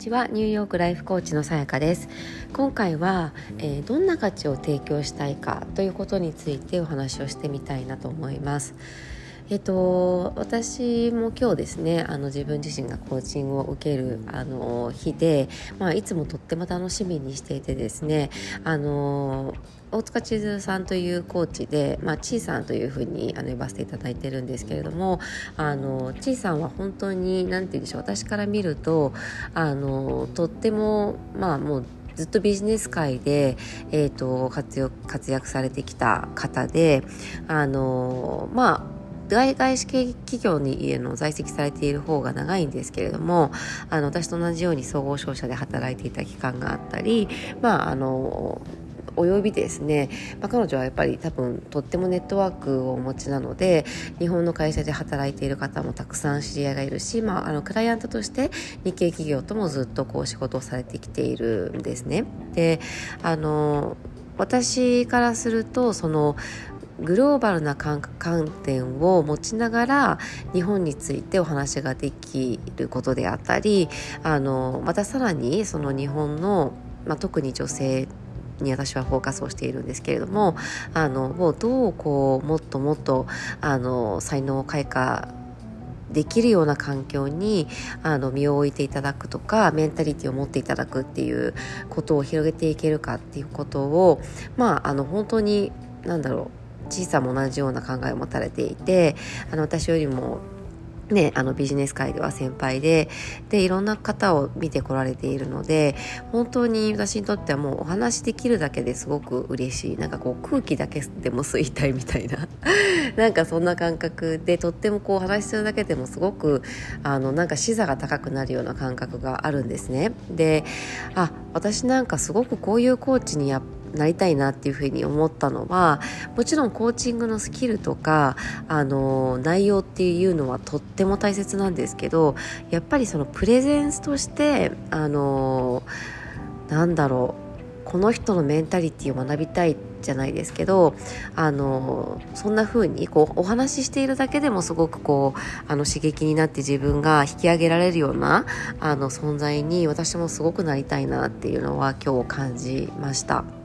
ちは。ニューヨークライフコーチのさやかです。今回は、えー、どんな価値を提供したいかということについてお話をしてみたいなと思います。えっと、私も今日ですねあの自分自身がコーチングを受けるあの日で、まあ、いつもとっても楽しみにしていてですねあの大塚千鶴さんというコーチで、まあ、ちいさんというふうにあの呼ばせていただいてるんですけれどもあのちいさんは本当に何て言うんでしょう私から見るとあのとってもまあもうずっとビジネス界で、えーと、活活躍されてきた方であのまあ外資系企業にの在籍されている方が長いんですけれどもあの私と同じように総合商社で働いていた期間があったりまああのおよびですね、まあ、彼女はやっぱり多分とってもネットワークをお持ちなので日本の会社で働いている方もたくさん知り合いがいるし、まあ、あのクライアントとして日系企業ともずっとこう仕事をされてきているんですね。であの私からするとそのグローバルな観点を持ちながら日本についてお話ができることであったりあのまたさらにその日本の、まあ、特に女性に私はフォーカスをしているんですけれどもあのもうどうこうもっともっとあの才能を開花できるような環境にあの身を置いていただくとかメンタリティを持っていただくっていうことを広げていけるかっていうことをまああの本当に何だろう小さも同じような考えを持たれていてあの私よりもね、あのビジネス界では先輩ででいろんな方を見てこられているので本当に私にとってはもうお話できるだけですごく嬉しい。なんかこう空気だけでも吸いたいみたいな。なんかそんな感覚でとってもこうお話しするだけでもすごくあのなんか視座が高くなるような感覚があるんですね。であ私なんかすごくこういうコーチにやっなりたいなっていうふうに思ったのはもちろんコーチングのスキルとかあの内容っていうのはとっても大切なんですけどやっぱりそのプレゼンスとしてあのなんだろうこの人のメンタリティを学びたいじゃないですけどあのそんな風にこうお話ししているだけでもすごくこうあの刺激になって自分が引き上げられるようなあの存在に私もすごくなりたいなっていうのは今日感じました。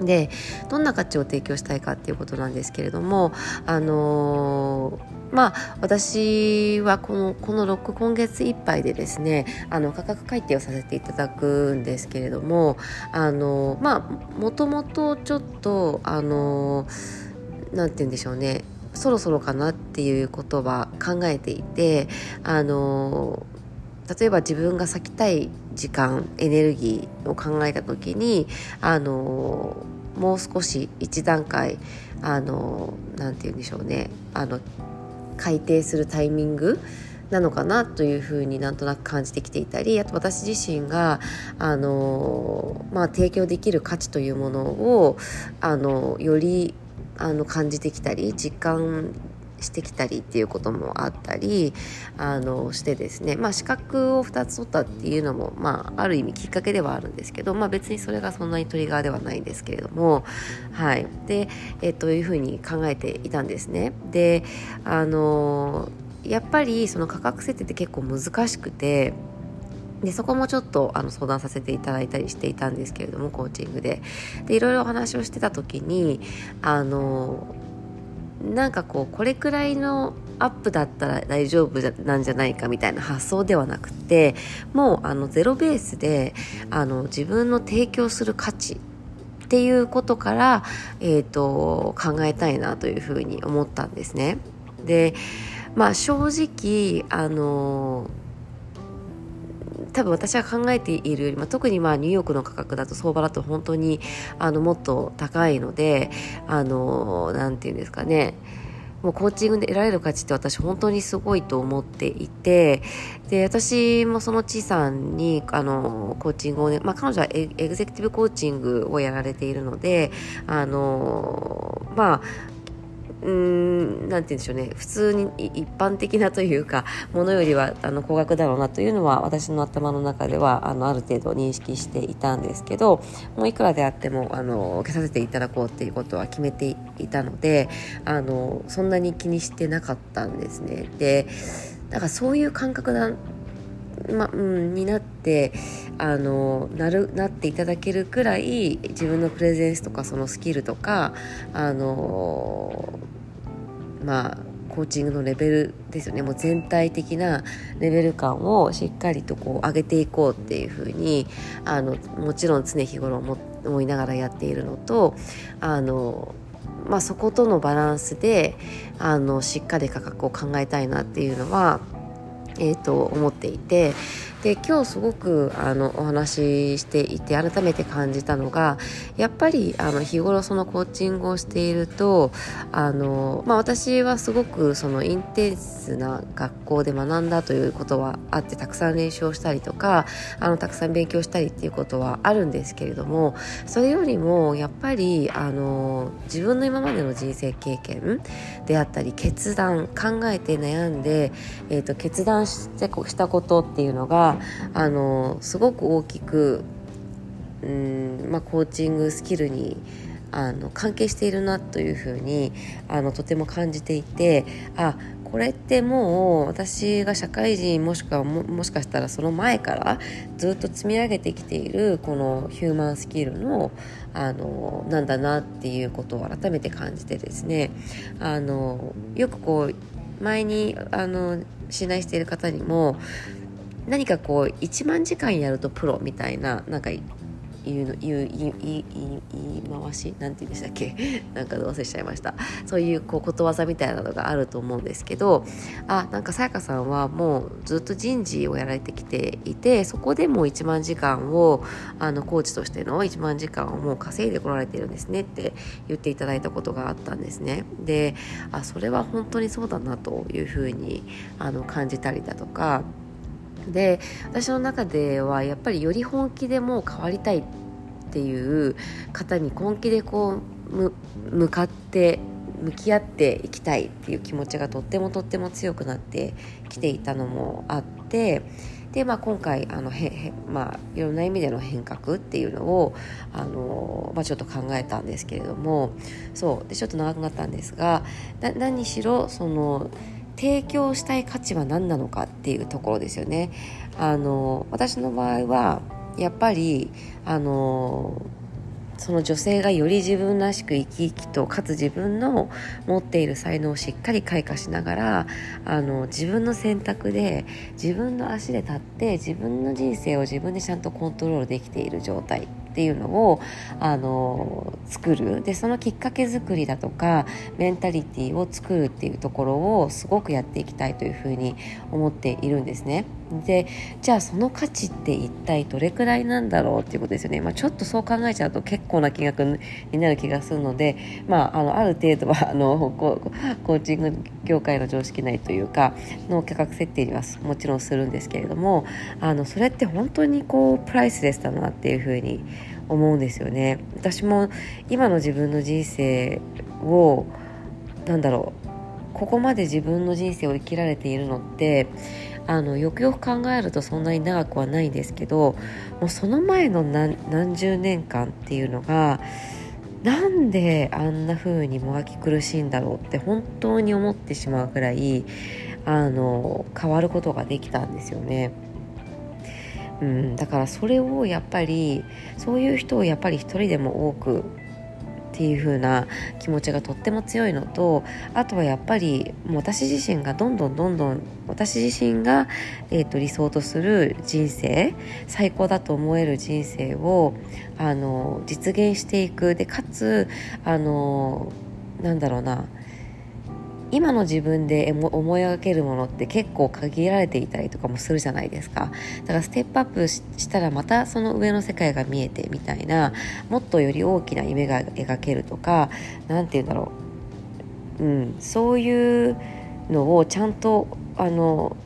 でどんな価値を提供したいかっていうことなんですけれどもあのー、まあ私はこのこの6今月いっぱいでですねあの価格改定をさせていただくんですけれどもあのまあもともとちょっとあのなんて言うんでしょうねそろそろかなっていうことは考えていてあの例えば自分が咲きたい時間エネルギーを考えた時にあのもう少し一段階あのなて言うんでしょうね。あの改定するタイミングなのかなというふうになんとなく感じてきていたりあと私自身があの、まあ、提供できる価値というものをあのよりあの感じてきたり実感してきたりっていうこともあったりあのしてですね、まあ、資格を2つ取ったっていうのも、まあ、ある意味きっかけではあるんですけど、まあ、別にそれがそんなにトリガーではないんですけれども、はいでえというふうに考えていたんですね。であのやっぱりその価格設定って結構難しくてでそこもちょっとあの相談させていただいたりしていたんですけれどもコーチングででいろいろお話をしてた時にあのなんかこうこれくらいのアップだったら大丈夫なんじゃないかみたいな発想ではなくてもうあのゼロベースであの自分の提供する価値っていうことから、えーと、考えたいなというふうに思ったんですね。でまあ正直あの多分私が考えているより、まあ、特にまあニューヨークの価格だと相場だと本当にあのもっと高いのであのなんて言うんですかね。もうコーチングで得られる価値って私本当にすごいと思っていてで私もそのちさんにあのコーチングをね、まあ、彼女はエグゼクティブコーチングをやられているのであのまあうーんなんて言うんでしょうね普通に一般的なというかものよりはあの高額だろうなというのは私の頭の中ではあのある程度認識していたんですけどもういくらであってもあの受けさせていただこうっていうことは決めていたのであのそんなに気にしてなかったんですね。でだからそういう感覚だまうん、になってあのなるなっていただけるくらい自分のプレゼンスとかそのスキルとかあのまあコーチングのレベルですよね。もう全体的なレベル感をしっかりとこう上げていこうっていうふうにあのもちろん常日頃思いながらやっているのとあのまあ、そことのバランスであのしっかり価格を考えたいなっていうのは、えーと思っていてで今日すごくあのお話ししていて改めて感じたのがやっぱりあの日頃そのコーチングをしているとあの、まあ、私はすごくそのインテンスな学校で学んだということはあってたくさん練習をしたりとかあのたくさん勉強したりっていうことはあるんですけれどもそれよりもやっぱりあの自分の今までの人生経験であったり決断考えて悩んで、えーと、決断してしたことっていうのがあのすごく大きくうん、まあ、コーチングスキルにあの関係しているなというふうにあのとても感じていてあこれってもう私が社会人もしくはももしかしたらその前からずっと積み上げてきているこのヒューマンスキルのあのなんだなっていうことを改めて感じてですねあのよくこう前にあの信頼している方にも何かこう1万時間やるとプロみたいななんか言うの言う言いい言い回しなんて言うんでしたっけ？なんか忘れちゃいました。そういうこうことわざみたいなのがあると思うんですけどあなんかさやかさんはもうずっと人事をやられてきていてそこでもう1万時間をあのコーチとしての1万時間をもう稼いでこられてるんですねって言っていただいたことがあったんですね。であそれは本当にそうだなというふうにあの感じたりだとかで私の中ではやっぱりより本気でもう変わりたいっていう方に本気でこう向かって向き合っていきたいっていう気持ちがとってもとっても強くなってきていたのもあってで、まあ、今回あのへへまあ、いろんな意味での変革っていうのをあの、まあ、ちょっと考えたんですけれどもそうでちょっと長くなったんですが何しろその提供したい価値は何なのかっていうところですよね。あの私の場合はやっぱりあのその女性がより自分らしく生き生きとかつ自分の持っている才能をしっかり開花しながらあの自分の選択で自分の足で立って自分の人生を自分でちゃんとコントロールできている状態っていうのをあの作るでそのきっかけ作りだとかメンタリティーを作るっていうところをすごくやっていきたいというふうに思っているんですね。でじゃあその価値って一体どれくらいなんだろうっていうことですよね、まあ、ちょっとそう考えちゃうと結構な金額になる気がするので、まあ、あのある程度はあのコーチング業界の常識内というかの価格設定にはもちろんするんですけれどもあのそれって本当にこうプライスレスだなっていうふうに思うんですよね。私も今の自分の人生をなんだろうここまで自分の人生を生きられているのってあのよくよく考えるとそんなに長くはないんですけどもうその前の何何十年間っていうのがなんであんな風にもがき苦しいんだろうって本当に思ってしまうくらいあの変わることができたんですよね。うん、だからそれをやっぱりそういう人をやっぱり一人でも多くっていう風な気持ちがとっても強いのとあとはやっぱりもう私自身がどんどんどんどん私自身が、えーと、理想とする人生最高だと思える人生をあの実現していく。でかつあのなんだろうな今の自分で思い描けるものって結構限られていたりとかもするじゃないですか。だからステップアップしたらまたその上の世界が見えてみたいなもっとより大きな夢が描けるとか何て言うんだろう、うん、そういうのをちゃんとあの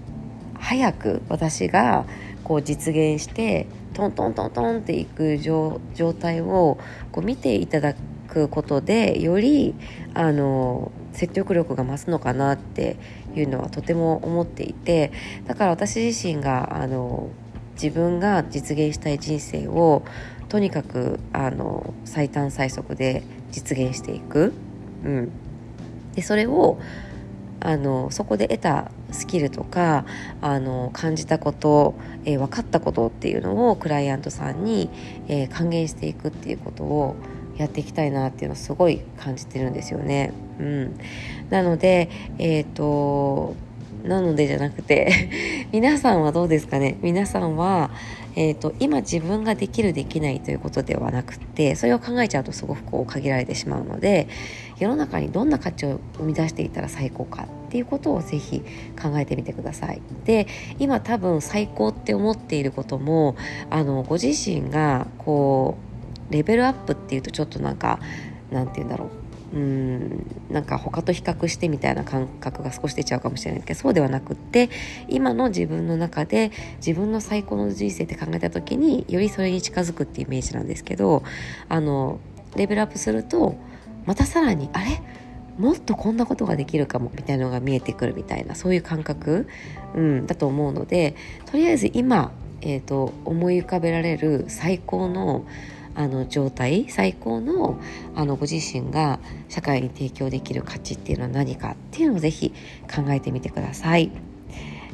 早く私がこう実現してトントントントンっていく状態をこう見ていただくことでよりあの説得力が増すのかなっていうのはとても思っていてだから私自身があの自分が実現したい人生をとにかくあの最短最速で実現していく、うん、でそれをあのそこで得たスキルとかあの感じたこと、えー、分かったことっていうのをクライアントさんに、えー、還元していくっていうことをやっていきたいなっていうのをすごい感じてるんですよね。うん、なので、えーとなのでじゃなくて 皆さんはどうですかね？皆さんは、えーと、今自分ができるできないということではなくてそれを考えちゃうとすごくこう限られてしまうので世の中にどんな価値を生み出していたら最高かっていうことをぜひ考えてみてください。で今多分最高って思っていることもあのご自身がこうレベルアップっていうとちょっとなんかなんて言うんだろう。うんなんか他と比較してみたいな感覚が少し出ちゃうかもしれないけどそうではなくって今の自分の中で自分の最高の人生って考えた時によりそれに近づくっていうイメージなんですけどあのレベルアップするとまたさらにあれ？もっとこんなことができるかもみたいなのが見えてくるみたいなそういう感覚、うん、だと思うのでとりあえず今、えーと思い浮かべられる最高のあの状態最高のあのご自身が社会に提供できる価値っていうのは何かっていうのをぜひ考えてみてください。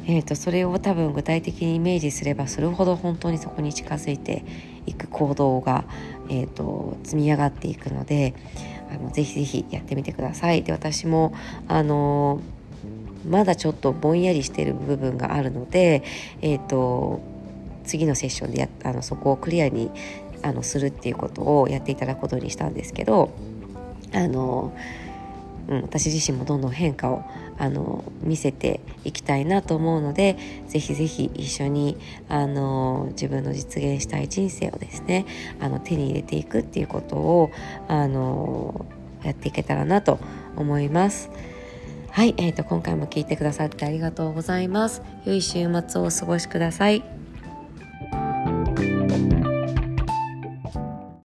えーと、それを多分具体的にイメージすればするほど本当にそこに近づいていく行動が、えーと、積み上がっていくのであのぜひぜひやってみてください。で私もあのまだちょっとぼんやりしてる部分があるので、えーと次のセッションでやあのそこをクリアにあのするっていうことをやっていただくことにしたんですけどあの、うん、私自身もどんどん変化をあの見せていきたいなと思うのでぜひぜひ一緒にあの自分の実現したい人生をですねあの手に入れていくっていうことをあのやっていけたらなと思います。はい、えーと、と今回も聞いてくださってありがとうございます。良い週末をお過ごしください。